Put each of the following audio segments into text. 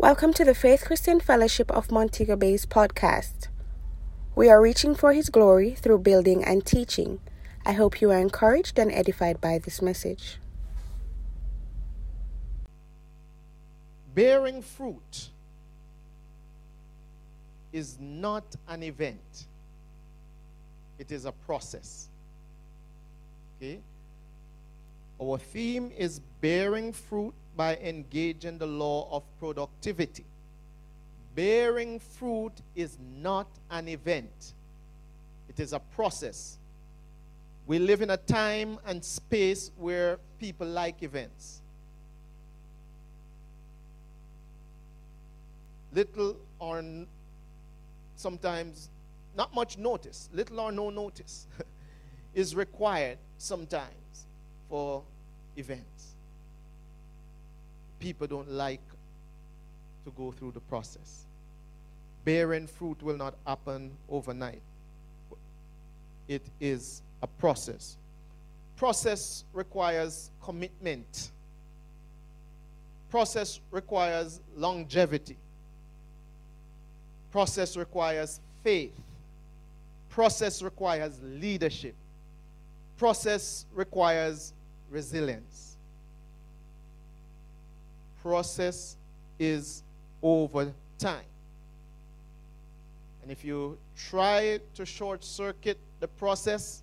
Welcome to the Faith Christian Fellowship of Montego Bay's podcast. We are reaching for His glory through building and teaching. I hope you are encouraged and edified by this message. Bearing fruit is not an event, it is a process. Okay? Our theme is bearing fruit by engaging the law of productivity. Bearing fruit is not an event, it is a process. We live in a time and space where people like events. Little or sometimes not much notice, little or no notice is required sometimes for events people don't like to go through the process. Bearing fruit will not happen overnight. It is a process. Process requires commitment. Process requires longevity. Process requires faith. Process requires leadership. Process requires resilience process is over time. And if you try to short circuit the process,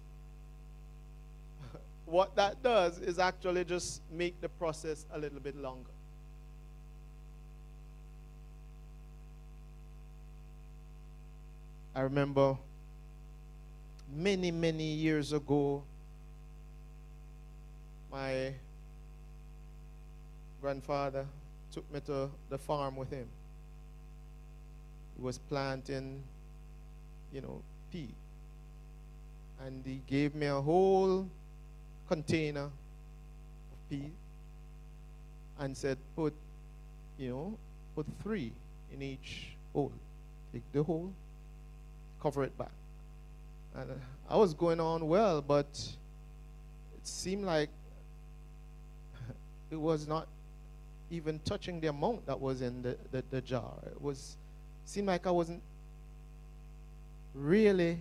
what that does is actually just make the process a little bit longer. I remember many, many years ago, my grandfather took me to the farm with him. He was planting, you know, pea. And he gave me a whole container of pea and said, put, you know, put three in each hole. Take the hole, cover it back. And uh, I was going on well, but it seemed like it was not even touching the amount that was in the, the, the jar. It was seemed like I wasn't really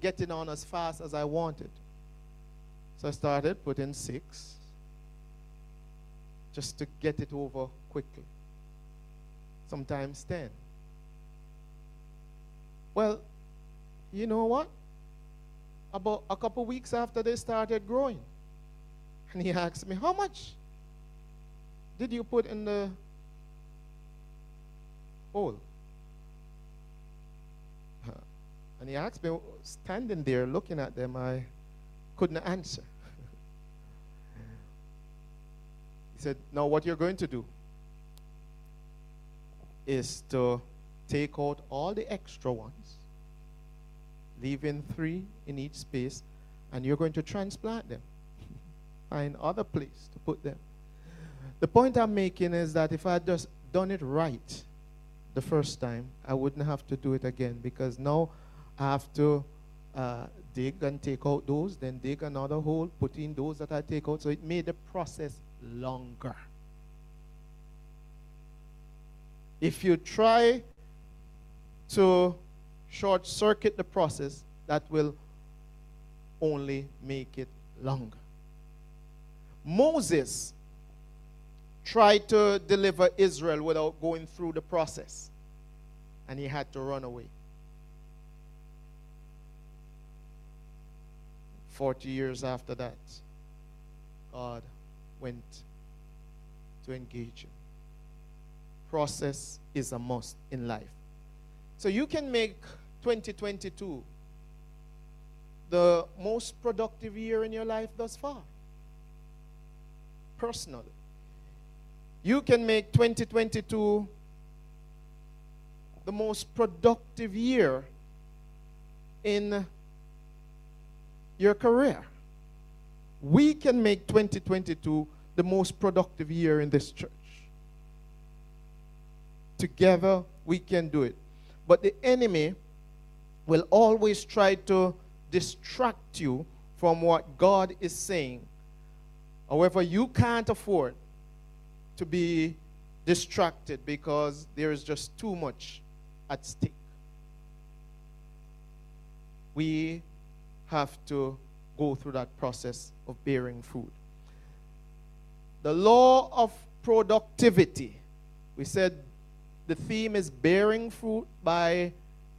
getting on as fast as I wanted. So I started putting six just to get it over quickly. Sometimes ten. Well, you know what? About a couple weeks after they started growing, and he asked me, How much? Did you put in the hole? And he asked me, standing there looking at them, I couldn't answer. he said, Now, what you're going to do is to take out all the extra ones, leaving three in each space, and you're going to transplant them. Find other place to put them. The point I'm making is that if I had just done it right the first time, I wouldn't have to do it again because now I have to uh, dig and take out those, then dig another hole, put in those that I take out. So it made the process longer. If you try to short circuit the process, that will only make it longer. Moses tried to deliver Israel without going through the process. And he had to run away. 40 years after that, God went to engage him. Process is a must in life. So you can make 2022 the most productive year in your life thus far. Personally you can make 2022 the most productive year in your career. We can make 2022 the most productive year in this church. Together, we can do it. But the enemy will always try to distract you from what God is saying. However, you can't afford to be distracted because there is just too much at stake. We have to go through that process of bearing fruit. The law of productivity. We said the theme is bearing fruit by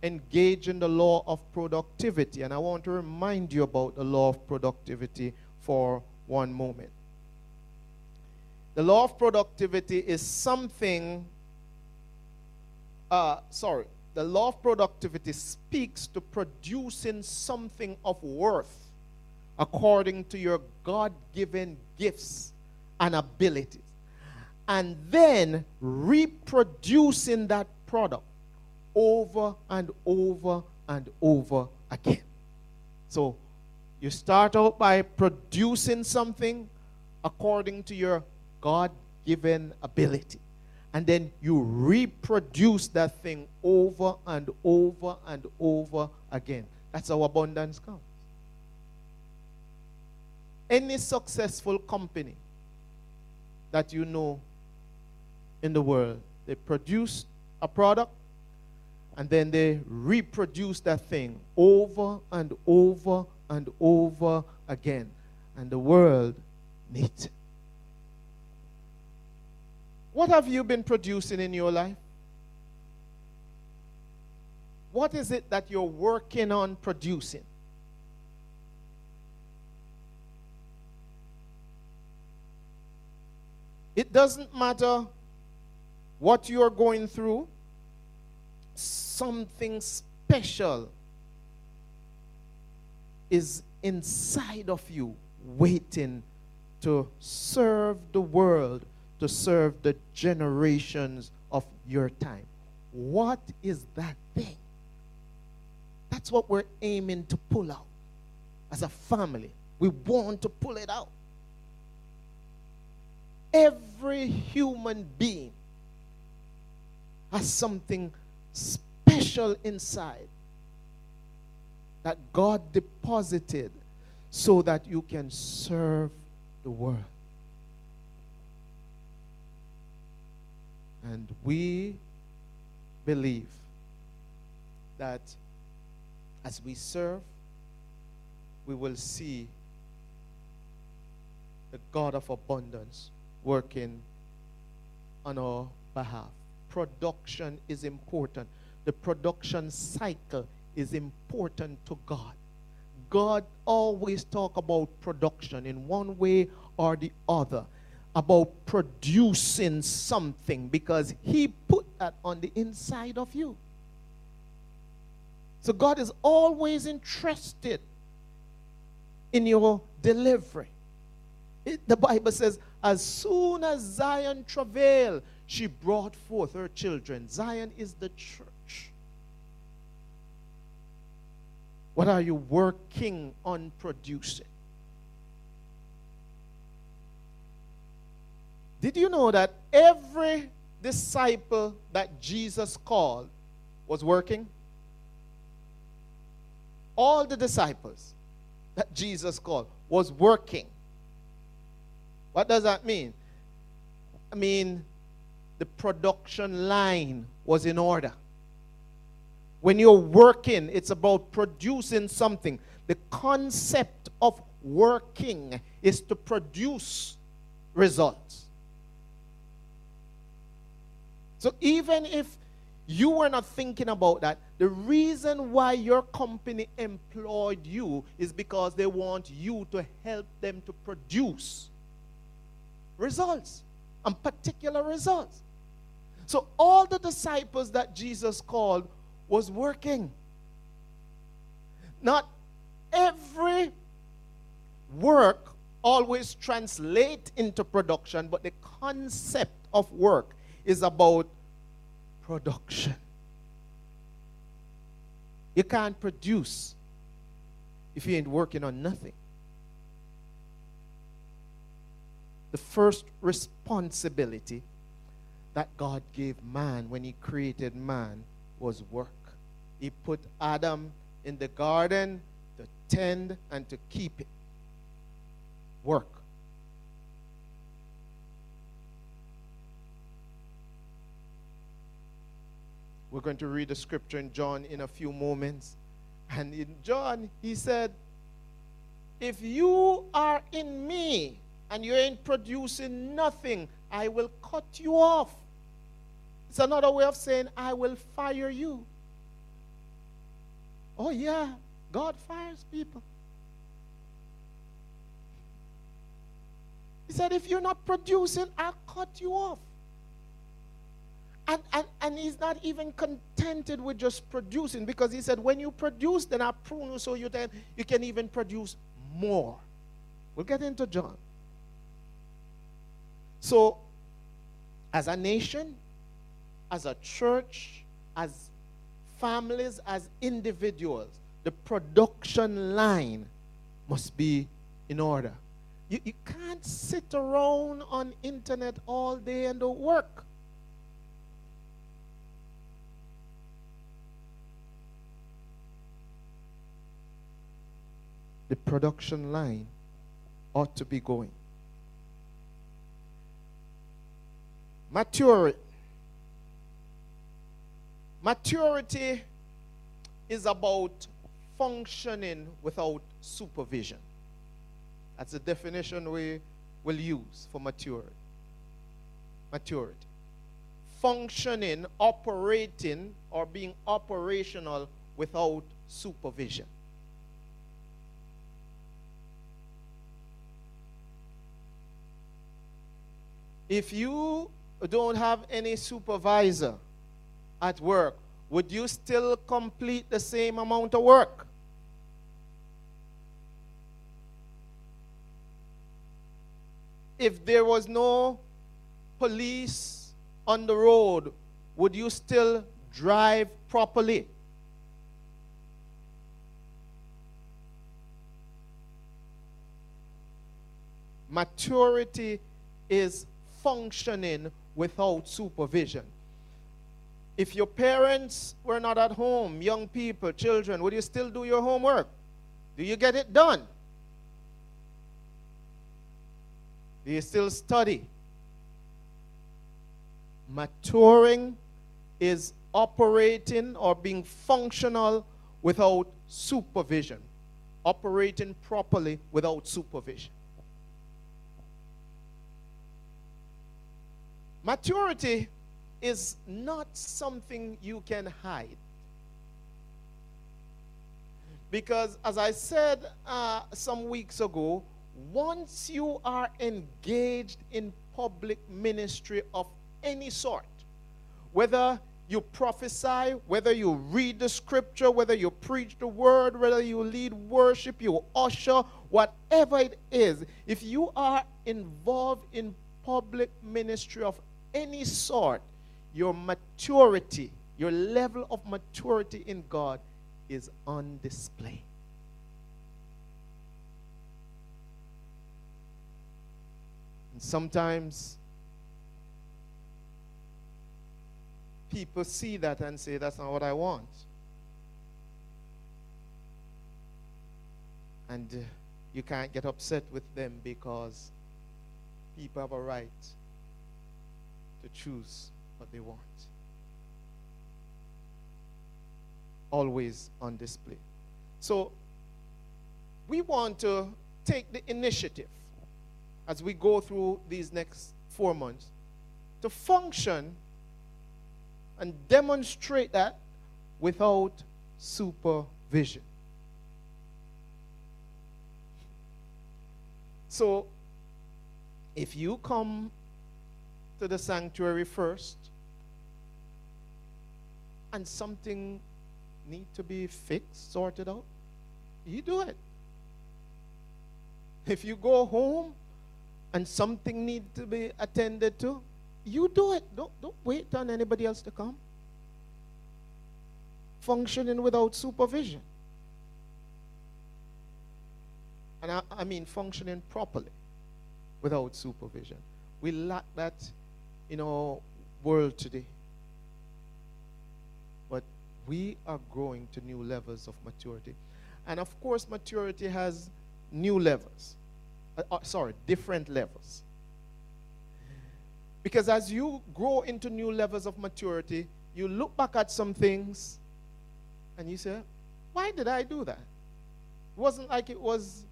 engaging the law of productivity. And I want to remind you about the law of productivity for one moment. The law of productivity is something, uh, sorry, the law of productivity speaks to producing something of worth according to your God given gifts and abilities. And then reproducing that product over and over and over again. So you start out by producing something according to your God given ability. And then you reproduce that thing over and over and over again. That's how abundance comes. Any successful company that you know in the world, they produce a product and then they reproduce that thing over and over and over again. And the world needs it. What have you been producing in your life? What is it that you're working on producing? It doesn't matter what you're going through, something special is inside of you waiting to serve the world to serve the generations of your time. What is that thing? That's what we're aiming to pull out as a family. We want to pull it out. Every human being has something special inside that God deposited so that you can serve the world. And we believe that as we serve, we will see the God of abundance working on our behalf. Production is important. The production cycle is important to God. God always talk about production in one way or the other about producing something because He put that on the inside of you. So God is always interested in your delivery. It, the Bible says, as soon as Zion travailed, she brought forth her children. Zion is the church. What are you working on producing? Did you know that every disciple that Jesus called was working? All the disciples that Jesus called was working. What does that mean? I mean, the production line was in order. When you're working, it's about producing something. The concept of working is to produce results. So even if you were not thinking about that, the reason why your company employed you is because they want you to help them to produce results and particular results. So all the disciples that Jesus called was working. Not every work always translate into production, but the concept of work is about production. You can't produce if you ain't working on nothing. The first responsibility that God gave man when he created man was work. He put Adam in the garden to tend and to keep it. Work. We're going to read the scripture in John in a few moments. And in John, he said, If you are in me and you ain't producing nothing, I will cut you off. It's another way of saying, I will fire you. Oh, yeah, God fires people. He said, If you're not producing, I'll cut you off. And, and, and he's not even contented with just producing because he said, when you produce, then I prune you so you, then, you can even produce more. We'll get into John. So, as a nation, as a church, as families, as individuals, the production line must be in order. You, you can't sit around on internet all day and don't work. The production line ought to be going. Maturity. Maturity is about functioning without supervision. That's the definition we will use for maturity. Maturity. Functioning, operating, or being operational without supervision. If you don't have any supervisor at work, would you still complete the same amount of work? If there was no police on the road, would you still drive properly? Maturity is functioning without supervision. If your parents were not at home, young people, children, would you still do your homework? Do you get it done? Do you still study? Maturing is operating or being functional without supervision, operating properly without supervision. Maturity is not something you can hide. Because, as I said uh, some weeks ago, once you are engaged in public ministry of any sort, whether you prophesy, whether you read the scripture, whether you preach the word, whether you lead worship, you usher, whatever it is, if you are involved in public ministry of any sort, your maturity, your level of maturity in God is on display. And sometimes people see that and say, That's not what I want. And uh, you can't get upset with them because people have a right to choose what they want. Always on display. So, we want to take the initiative as we go through these next four months to function and demonstrate that without supervision. So, if you come to the sanctuary first and something need to be fixed, sorted out, you do it. If you go home and something need to be attended to, you do it. Don't, don't wait on anybody else to come. Functioning without supervision. And I, I mean functioning properly without supervision. We lack that in our world today. But we are growing to new levels of maturity. And of course, maturity has new levels. Uh, uh, sorry, different levels. Because as you grow into new levels of maturity, you look back at some things and you say, why did I do that? It wasn't like it was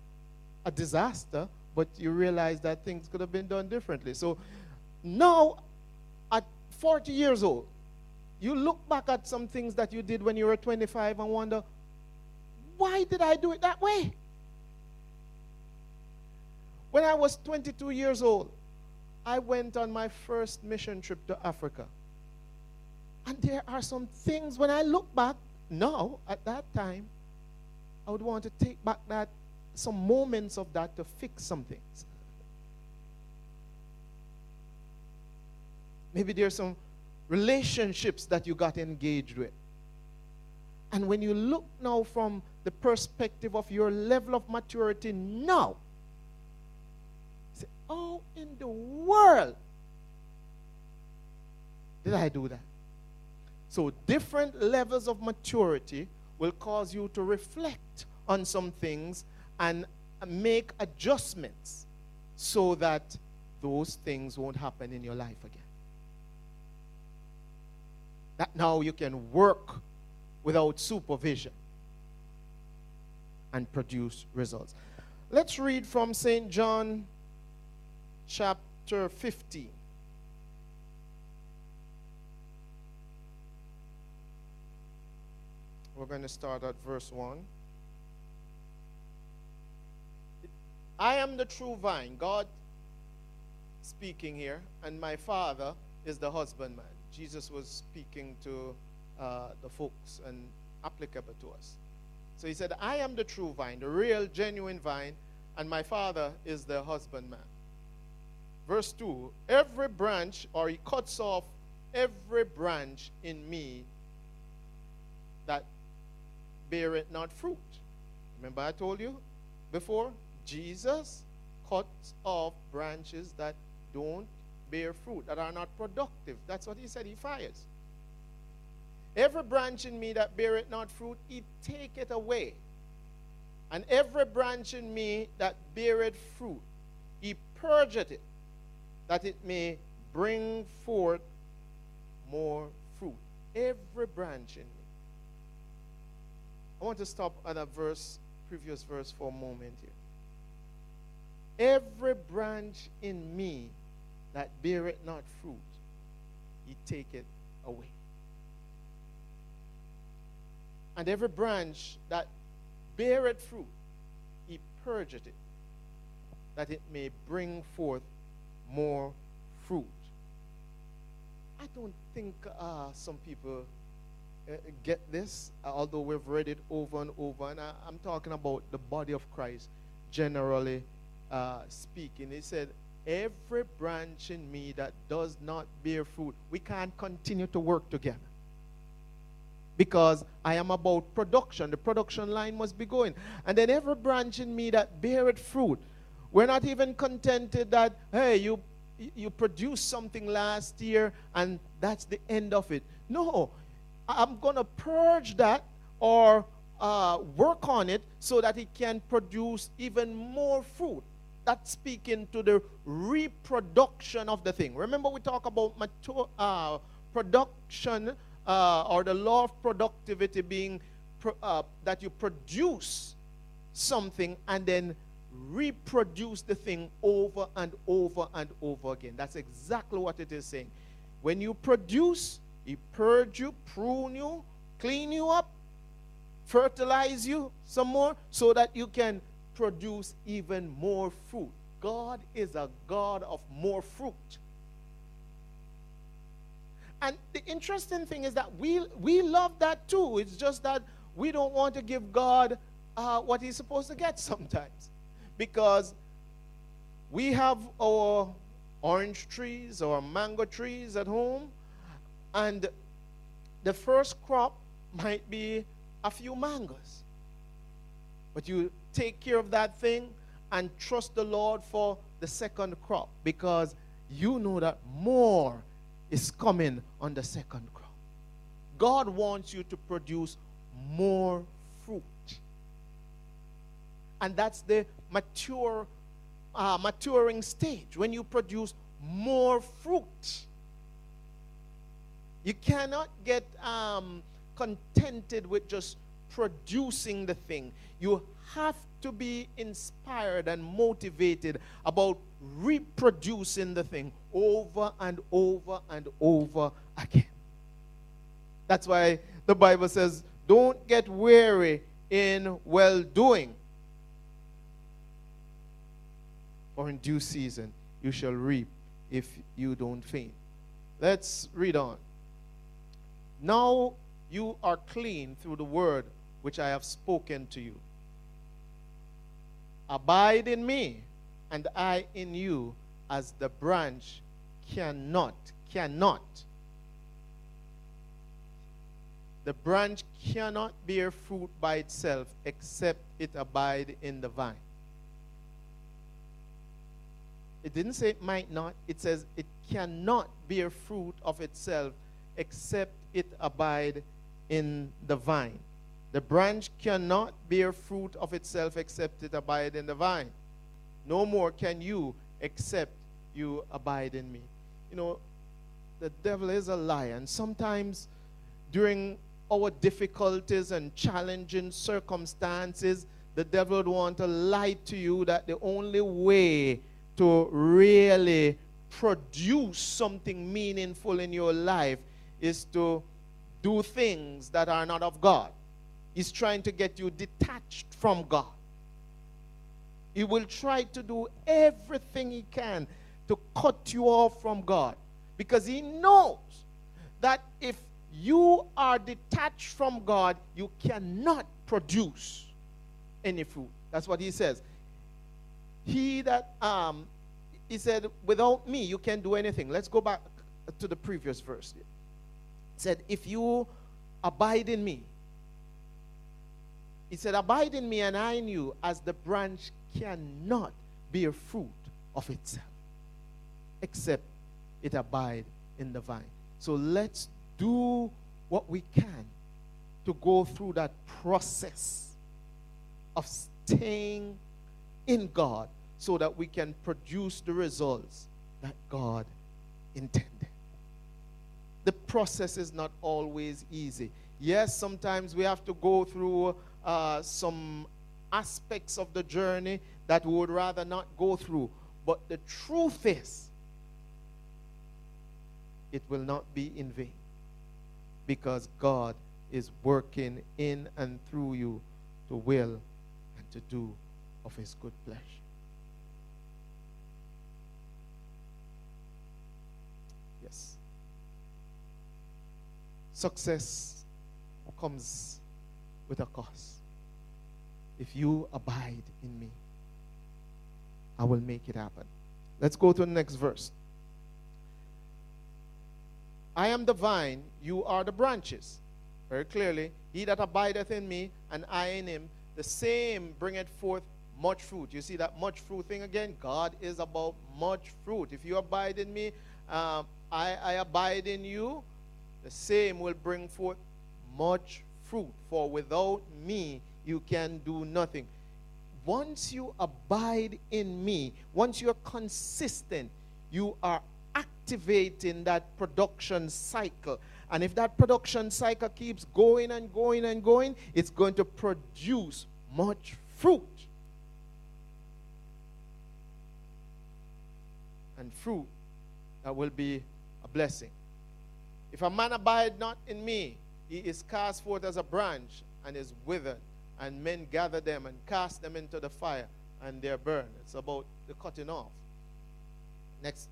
a disaster, but you realize that things could have been done differently. So now, at 40 years old, you look back at some things that you did when you were 25 and wonder, why did I do it that way? When I was 22 years old, I went on my first mission trip to Africa. And there are some things when I look back now, at that time, I would want to take back that some moments of that to fix some things. Maybe there's some relationships that you got engaged with. And when you look now from the perspective of your level of maturity now, say, how in the world did I do that? So, different levels of maturity will cause you to reflect on some things and make adjustments so that those things won't happen in your life again. That now you can work without supervision and produce results. Let's read from St. John chapter 15. We're going to start at verse 1. I am the true vine, God speaking here, and my Father is the husbandman. Jesus was speaking to uh, the folks and applicable to us. So he said, I am the true vine, the real, genuine vine, and my Father is the husbandman. Verse 2 Every branch, or he cuts off every branch in me that beareth not fruit. Remember, I told you before? Jesus cuts off branches that don't bear fruit, that are not productive. That's what he said, he fires. Every branch in me that beareth not fruit, he taketh away. And every branch in me that beareth fruit, he purgeth it, that it may bring forth more fruit. Every branch in me. I want to stop at a verse, previous verse for a moment here. Every branch in me that beareth not fruit, he taketh away. And every branch that beareth fruit, he purgeth it, that it may bring forth more fruit. I don't think uh, some people uh, get this, although we've read it over and over. And I, am talking about the body of Christ generally uh, speaking. He said, Every branch in me that does not bear fruit, we can't continue to work together. Because I am about production. The production line must be going. And then every branch in me that beareth fruit, we're not even contented that, hey, you you produced something last year and that's the end of it. No, I'm going to purge that or uh, work on it so that it can produce even more fruit. That's speaking to the reproduction of the thing. Remember, we talk about mature, uh, production uh, or the law of productivity being pro, uh, that you produce something and then reproduce the thing over and over and over again. That's exactly what it is saying. When you produce, he purge you, prune you, clean you up, fertilize you some more so that you can produce even more fruit. God is a God of more fruit. And the interesting thing is that we, we love that too. It's just that we don't want to give God uh, what He's supposed to get sometimes. Because we have our orange trees or mango trees at home, and the first crop might be a few mangoes. But you take care of that thing and trust the Lord for the second crop because you know that more is coming on the second crop. God wants you to produce more fruit. And that's the mature, uh, maturing stage when you produce more fruit. You cannot get um, contented with just producing the thing. You have to be inspired and motivated about reproducing the thing over and over and over again. That's why the Bible says, don't get weary in well doing. For in due season you shall reap if you don't faint. Let's read on. Now you are clean through the word which I have spoken to you. Abide in me, and I in you, as the branch cannot, cannot. The branch cannot bear fruit by itself except it abide in the vine. It didn't say it might not, it says it cannot bear fruit of itself except it abide in the vine. The branch cannot bear fruit of itself except it abide in the vine. No more can you except you abide in me. You know, the devil is a liar. And sometimes during our difficulties and challenging circumstances, the devil would want to lie to you that the only way to really produce something meaningful in your life is to do things that are not of God. He's trying to get you detached from God. He will try to do everything he can to cut you off from God because he knows that if you are detached from God, you cannot produce any fruit. That's what he says. He that, um, he said, without me, you can't do anything. Let's go back to the previous verse. He said, if you abide in me, he said, abide in me and I in you, as the branch cannot bear fruit of itself, except it abide in the vine. So let's do what we can to go through that process of staying in God so that we can produce the results that God intended. The process is not always easy. Yes, sometimes we have to go through uh, some aspects of the journey that we would rather not go through. But the truth is, it will not be in vain because God is working in and through you to will and to do of his good pleasure. Yes. Success comes with a cost. If you abide in me, I will make it happen. Let's go to the next verse. I am the vine, you are the branches. Very clearly, he that abideth in me, and I in him, the same bringeth forth much fruit. You see that much fruit thing again? God is about much fruit. If you abide in me, um, I, I abide in you, the same will bring forth much fruit. For without me, you can do nothing. Once you abide in me, once you're consistent, you are activating that production cycle. And if that production cycle keeps going and going and going, it's going to produce much fruit. And fruit that will be a blessing. If a man abide not in me, he is cast forth as a branch and is withered, and men gather them and cast them into the fire, and they're burned. It's about the cutting off. Next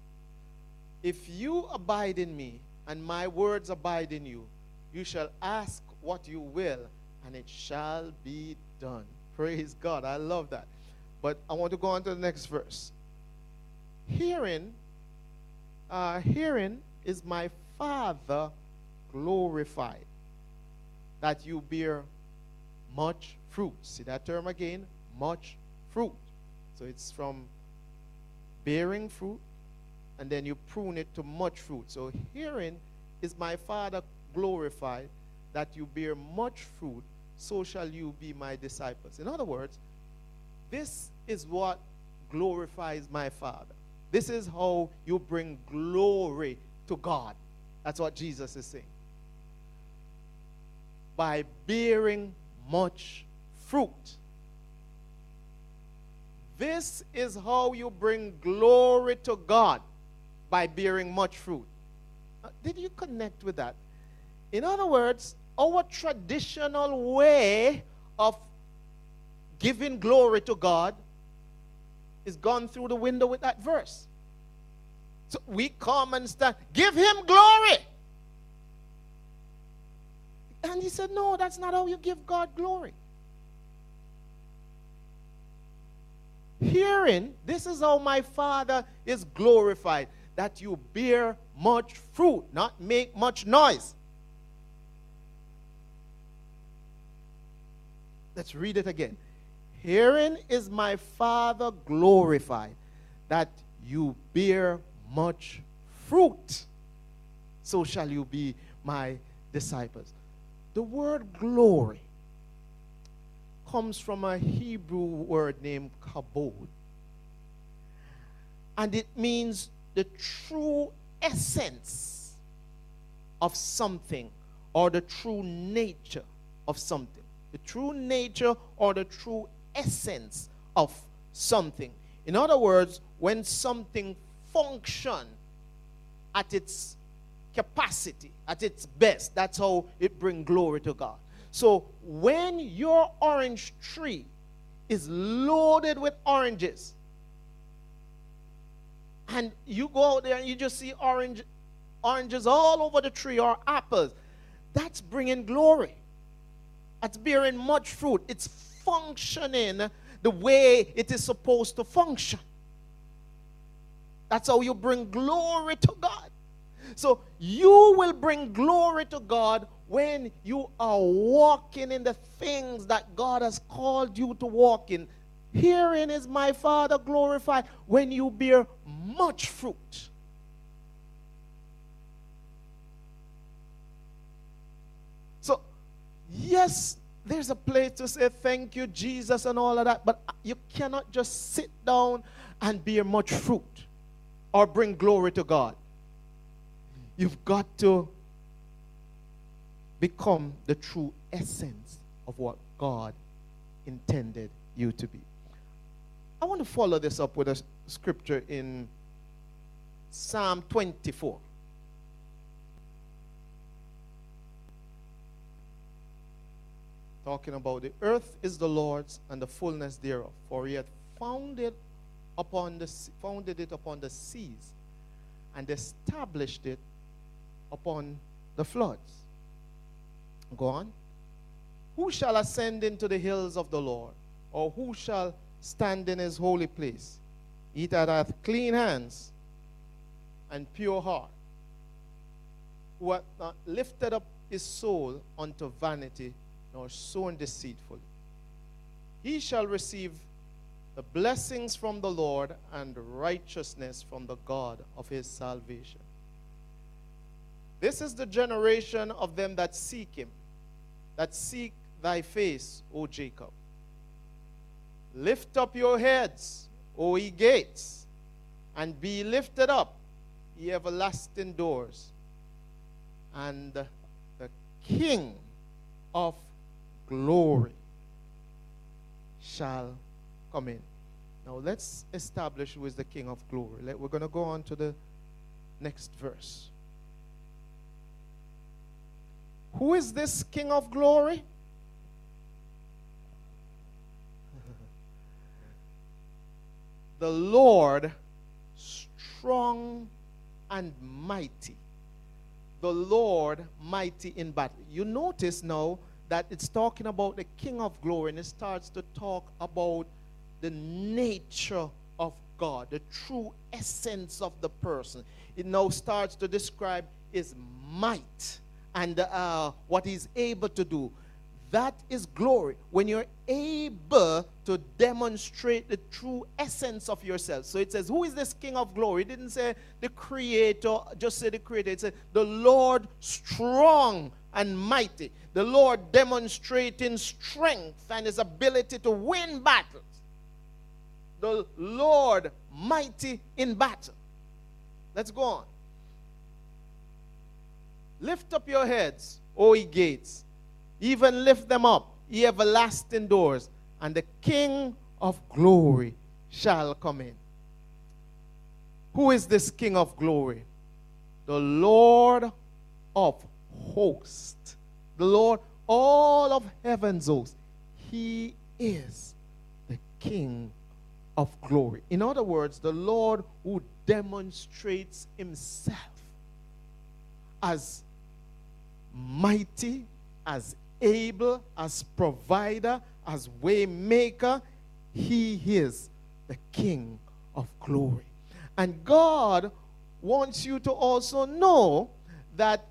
if you abide in me, and my words abide in you, you shall ask what you will, and it shall be done. Praise God. I love that. But I want to go on to the next verse. Hearing, uh, hearing is my Father glorified, that you bear much fruit. See that term again? Much fruit. So it's from bearing fruit and then you prune it to much fruit. So herein is my Father glorified that you bear much fruit, so shall you be my disciples. In other words, this is what glorifies my Father. This is how you bring glory to God. That's what Jesus is saying. By bearing much fruit. This is how you bring glory to God by bearing much fruit. Uh, did you connect with that? In other words, our traditional way of giving glory to God is gone through the window with that verse. So we come and stand, give him glory. And he said, No, that's not how you give God glory. Hearing, this is how my Father is glorified that you bear much fruit, not make much noise. Let's read it again. Hearing is my Father glorified, that you bear much fruit. So shall you be my disciples. The word glory comes from a Hebrew word named kabod. And it means the true essence of something or the true nature of something. The true nature or the true essence of something. In other words, when something functions at its capacity, at its best, that's how it brings glory to God. So when your orange tree is loaded with oranges, and you go out there and you just see orange, oranges all over the tree or apples, that's bringing glory. That's bearing much fruit. It's functioning the way it is supposed to function. That's how you bring glory to God. So you will bring glory to God when you are walking in the things that God has called you to walk in. Herein is my Father glorified when you bear much fruit. So, yes, there's a place to say thank you, Jesus, and all of that, but you cannot just sit down and bear much fruit or bring glory to God. You've got to become the true essence of what God intended you to be. I want to follow this up with a scripture in Psalm 24. Talking about the earth is the Lord's and the fullness thereof, for he hath founded upon the founded it upon the seas and established it upon the floods. Go on. Who shall ascend into the hills of the Lord, or who shall stand in his holy place. He that hath clean hands and pure heart, who hath not lifted up his soul unto vanity, nor sown deceitfully. He shall receive the blessings from the Lord and righteousness from the God of his salvation. This is the generation of them that seek him, that seek thy face, O Jacob. Lift up your heads, O ye gates, and be lifted up, ye everlasting doors, and the King of glory shall come in. Now let's establish who is the King of glory. We're going to go on to the next verse. Who is this King of glory? the Lord strong and mighty. The Lord mighty in battle. You notice now that it's talking about the King of glory and it starts to talk about the nature of God, the true essence of the person. It now starts to describe his might and uh, what he's able to do. That is glory. When you're able to demonstrate the true essence of yourself. So it says, Who is this King of glory? It didn't say the Creator, just say the Creator. It said, The Lord strong and mighty. The Lord demonstrating strength and his ability to win battles. The Lord mighty in battle. Let's go on. Lift up your heads, O ye gates, even lift them up, ye everlasting doors, and the King of glory shall come in. Who is this King of glory? The Lord of hosts. The Lord, all of heaven's hosts. He is the King of glory. In other words, the Lord who demonstrates himself as mighty, as able, as provider, as waymaker. He is the King of glory. And God wants you to also know that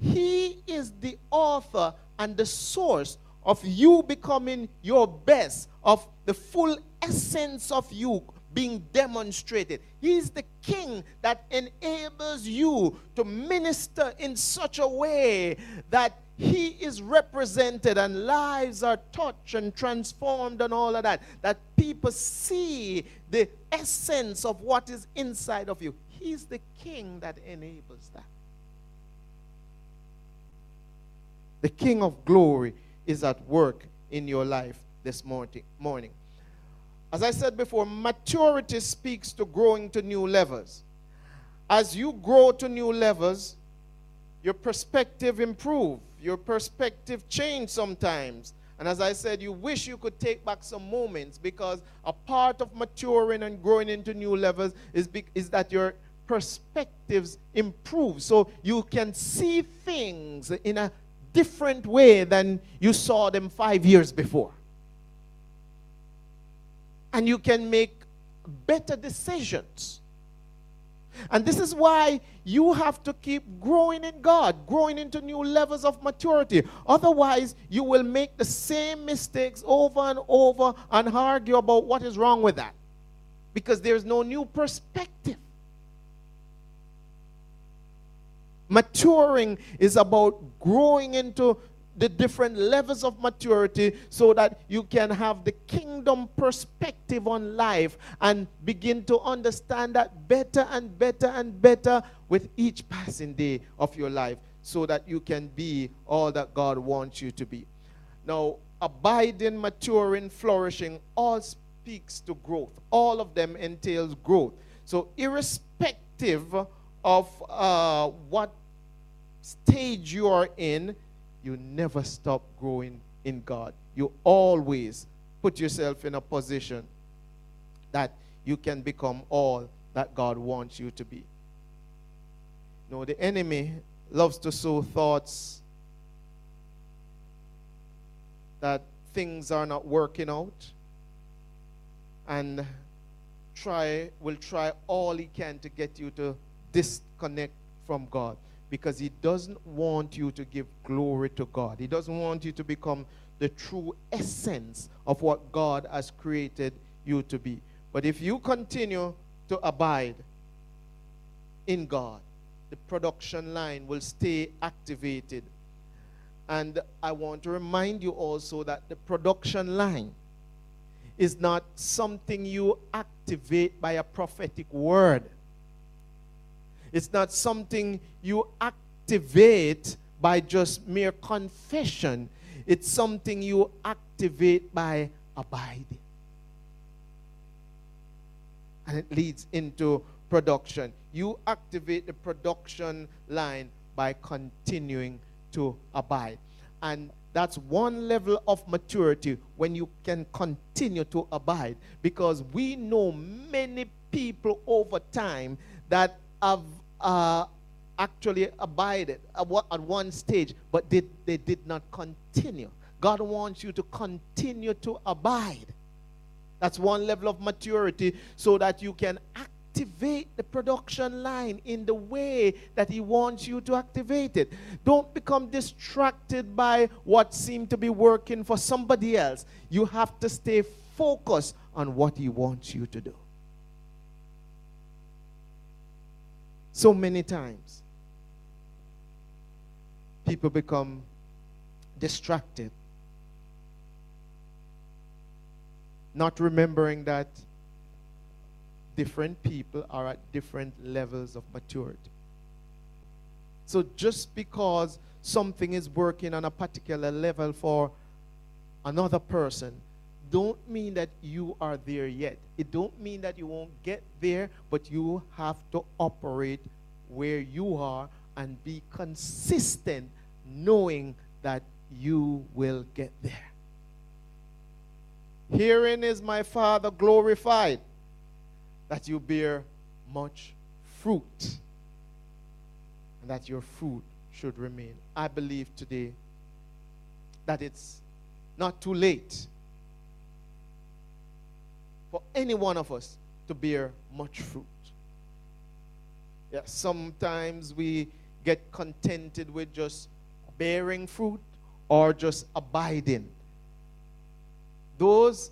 He is the author and the source of you becoming your best, of the full essence of you being demonstrated. He's the king that enables you to minister in such a way that he is represented and lives are touched and transformed and all of that. That people see the essence of what is inside of you. He's the king that enables that. The king of glory is at work in your life this morning. morning. As I said before, maturity speaks to growing to new levels. As you grow to new levels, your perspective improve, your perspective change sometimes. And as I said, you wish you could take back some moments because a part of maturing and growing into new levels is, is that your perspectives improve. So you can see things in a different way than you saw them five years before and you can make better decisions. And this is why you have to keep growing in God, growing into new levels of maturity. Otherwise, you will make the same mistakes over and over and argue about what is wrong with that because there's no new perspective. Maturing is about growing into the different levels of maturity so that you can have the kingdom perspective on life and begin to understand that better and better and better with each passing day of your life so that you can be all that God wants you to be. Now, abiding, maturing, flourishing all speaks to growth. All of them entails growth. So, irrespective of uh, what stage you are in, you never stop growing in God. You always put yourself in a position that you can become all that God wants you to be. No, the enemy loves to sow thoughts that things are not working out and try will try all he can to get you to disconnect from God because he doesn't want you to give glory to God. He doesn't want you to become the true essence of what God has created you to be. But if you continue to abide in God, the production line will stay activated. And I want to remind you also that the production line is not something you activate by a prophetic word it's not something you activate by just mere confession. It's something you activate by abiding. And it leads into production. You activate the production line by continuing to abide. And that's one level of maturity when you can continue to abide. Because we know many people over time that have uh, actually abided at one stage, but they, they did not continue. God wants you to continue to abide. That's one level of maturity so that you can activate the production line in the way that He wants you to activate it. Don't become distracted by what seemed to be working for somebody else. You have to stay focused on what He wants you to do. So many times, people become distracted, not remembering that different people are at different levels of maturity. So just because something is working on a particular level for another person, don't mean that you are there yet. It don't mean that you won't get there, but you have to operate where you are and be consistent knowing that you will get there. Herein is my Father glorified, that you bear much fruit, and that your fruit should remain. I believe today that it's not too late for any one of us to bear much fruit. Yeah, sometimes we get contented with just bearing fruit or just abiding. Those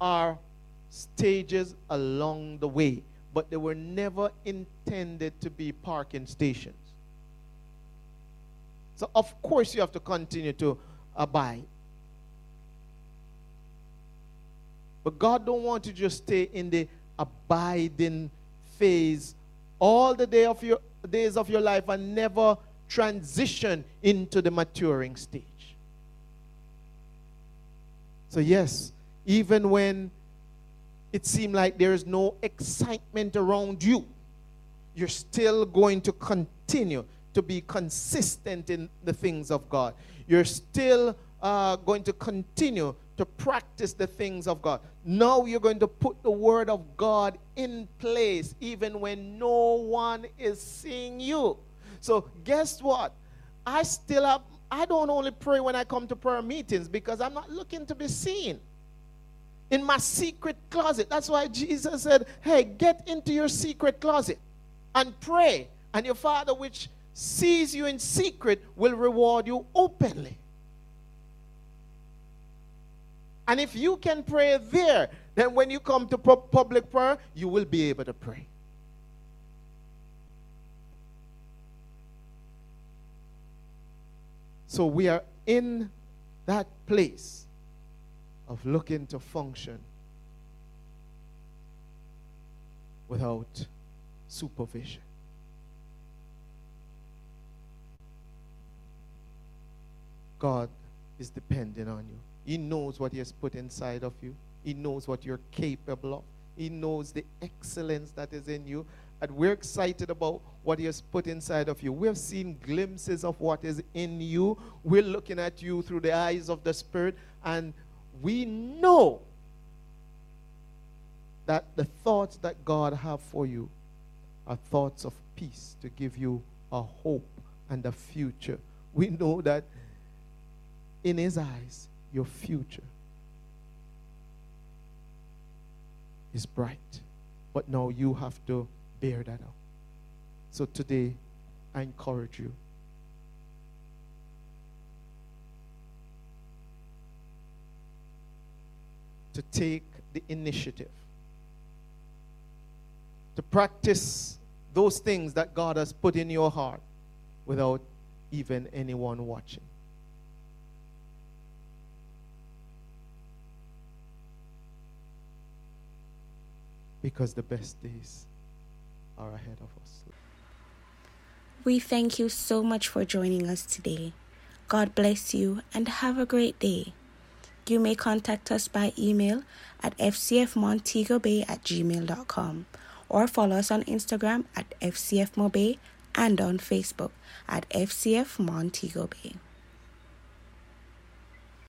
are stages along the way, but they were never intended to be parking stations. So, of course, you have to continue to abide. But God don't want you to just stay in the abiding phase all the day of your days of your life and never transition into the maturing stage. So, yes, even when it seemed like there is no excitement around you, you're still going to continue to be consistent in the things of God. You're still uh, going to continue to practice the things of God. Now you're going to put the word of God in place even when no one is seeing you. So, guess what? I still have, I don't only pray when I come to prayer meetings because I'm not looking to be seen. In my secret closet. That's why Jesus said, Hey, get into your secret closet and pray, and your Father, which sees you in secret, will reward you openly. And if you can pray there, then when you come to public prayer, you will be able to pray. So we are in that place of looking to function without supervision. God is dependent on you. He knows what He has put inside of you, He knows what you're capable of, He knows the excellence that is in you, and we're excited about what He has put inside of you. We have seen glimpses of what is in you. We're looking at you through the eyes of the Spirit, and we know that the thoughts that God have for you are thoughts of peace to give you a hope and a future. We know that in His eyes, your future is bright. But now you have to bear that out. So today, I encourage you. To take the initiative, to practice those things that God has put in your heart without even anyone watching. Because the best days are ahead of us. We thank you so much for joining us today. God bless you and have a great day. You may contact us by email at fcfmontegobay at gmail.com or follow us on Instagram at fcfmobay and on Facebook at fcfmontegobay. Bay.